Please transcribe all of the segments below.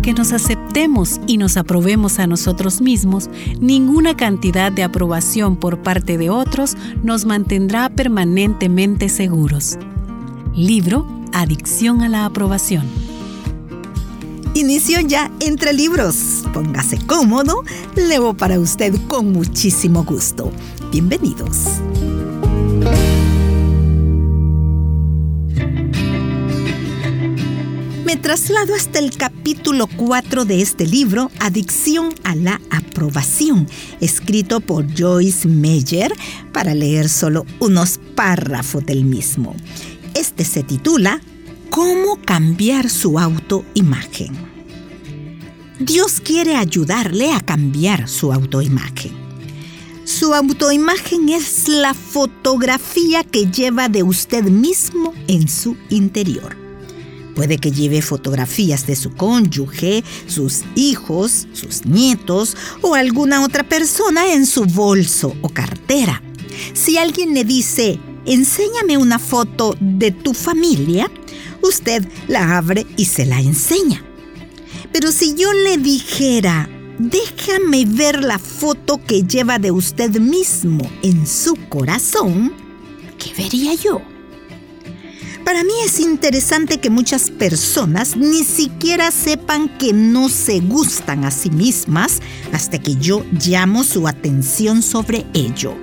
Que nos aceptemos y nos aprobemos a nosotros mismos, ninguna cantidad de aprobación por parte de otros nos mantendrá permanentemente seguros. Libro Adicción a la aprobación. Inició ya entre libros. Póngase cómodo, leo para usted con muchísimo gusto. Bienvenidos. Traslado hasta el capítulo 4 de este libro, Adicción a la aprobación, escrito por Joyce Meyer, para leer solo unos párrafos del mismo. Este se titula ¿Cómo cambiar su autoimagen? Dios quiere ayudarle a cambiar su autoimagen. Su autoimagen es la fotografía que lleva de usted mismo en su interior. Puede que lleve fotografías de su cónyuge, sus hijos, sus nietos o alguna otra persona en su bolso o cartera. Si alguien le dice, enséñame una foto de tu familia, usted la abre y se la enseña. Pero si yo le dijera, déjame ver la foto que lleva de usted mismo en su corazón, ¿qué vería yo? Para mí es interesante que muchas personas ni siquiera sepan que no se gustan a sí mismas hasta que yo llamo su atención sobre ello.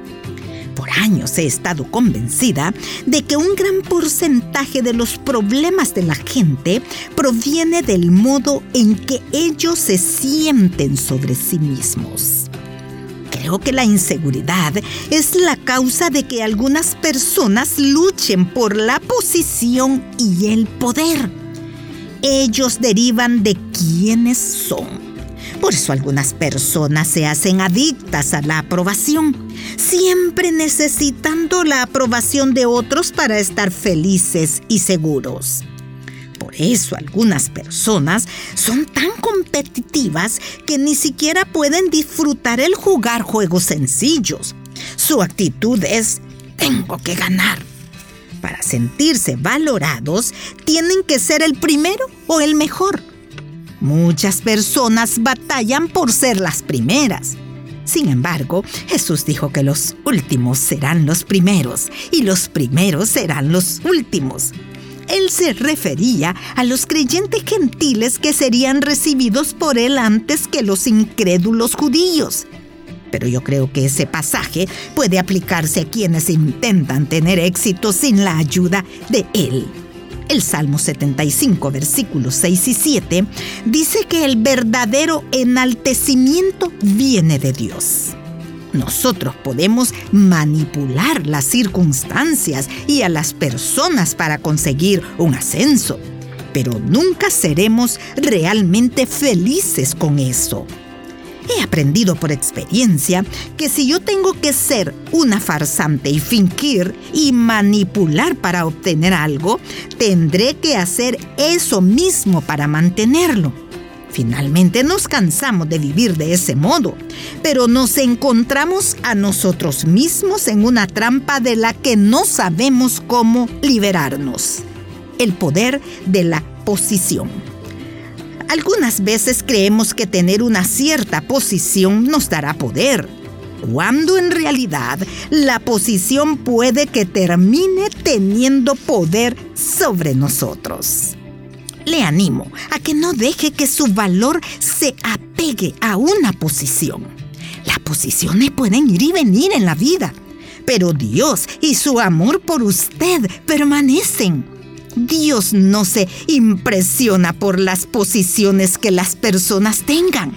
Por años he estado convencida de que un gran porcentaje de los problemas de la gente proviene del modo en que ellos se sienten sobre sí mismos. Creo que la inseguridad es la causa de que algunas personas luchen por la posición y el poder. Ellos derivan de quiénes son por eso algunas personas se hacen adictas a la aprobación, siempre necesitando la aprobación de otros para estar felices y seguros. Por eso algunas personas son tan competitivas que ni siquiera pueden disfrutar el jugar juegos sencillos. Su actitud es, tengo que ganar. Para sentirse valorados, tienen que ser el primero o el mejor. Muchas personas batallan por ser las primeras. Sin embargo, Jesús dijo que los últimos serán los primeros y los primeros serán los últimos. Él se refería a los creyentes gentiles que serían recibidos por él antes que los incrédulos judíos. Pero yo creo que ese pasaje puede aplicarse a quienes intentan tener éxito sin la ayuda de él. El Salmo 75, versículos 6 y 7, dice que el verdadero enaltecimiento viene de Dios. Nosotros podemos manipular las circunstancias y a las personas para conseguir un ascenso, pero nunca seremos realmente felices con eso. He aprendido por experiencia que si yo tengo que ser una farsante y fingir y manipular para obtener algo, tendré que hacer eso mismo para mantenerlo. Finalmente nos cansamos de vivir de ese modo, pero nos encontramos a nosotros mismos en una trampa de la que no sabemos cómo liberarnos. El poder de la posición. Algunas veces creemos que tener una cierta posición nos dará poder, cuando en realidad la posición puede que termine teniendo poder sobre nosotros. Le animo a que no deje que su valor se apegue a una posición. Las posiciones pueden ir y venir en la vida, pero Dios y su amor por usted permanecen. Dios no se impresiona por las posiciones que las personas tengan.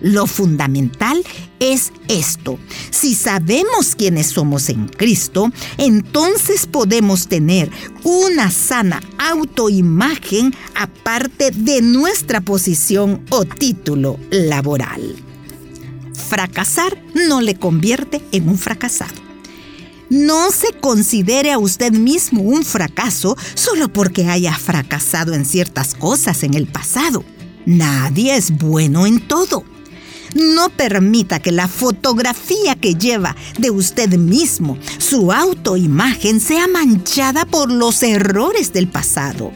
Lo fundamental es esto. Si sabemos quiénes somos en Cristo, entonces podemos tener una sana autoimagen aparte de nuestra posición o título laboral. Fracasar no le convierte en un fracasado. No se considere a usted mismo un fracaso solo porque haya fracasado en ciertas cosas en el pasado. Nadie es bueno en todo. No permita que la fotografía que lleva de usted mismo, su autoimagen, sea manchada por los errores del pasado.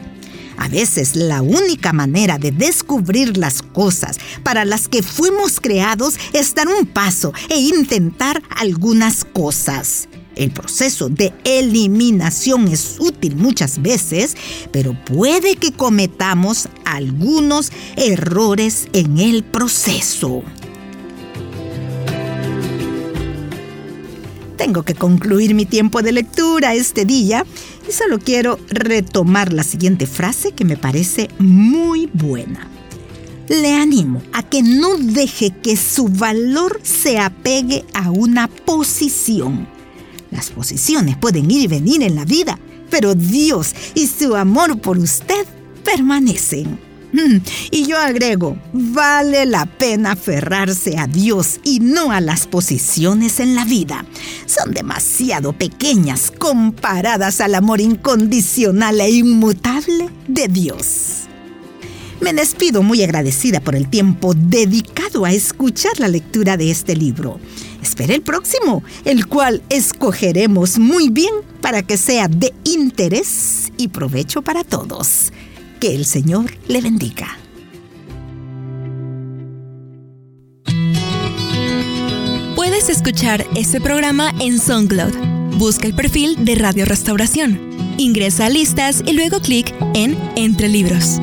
A veces la única manera de descubrir las cosas para las que fuimos creados es dar un paso e intentar algunas cosas. El proceso de eliminación es útil muchas veces, pero puede que cometamos algunos errores en el proceso. Tengo que concluir mi tiempo de lectura este día y solo quiero retomar la siguiente frase que me parece muy buena. Le animo a que no deje que su valor se apegue a una posición. Las posiciones pueden ir y venir en la vida, pero Dios y su amor por usted permanecen. Mm, y yo agrego, vale la pena aferrarse a Dios y no a las posiciones en la vida. Son demasiado pequeñas comparadas al amor incondicional e inmutable de Dios. Me despido muy agradecida por el tiempo dedicado a escuchar la lectura de este libro. Espere el próximo, el cual escogeremos muy bien para que sea de interés y provecho para todos. Que el Señor le bendiga. Puedes escuchar este programa en SoundCloud. Busca el perfil de Radio Restauración. Ingresa a listas y luego clic en Entre Libros.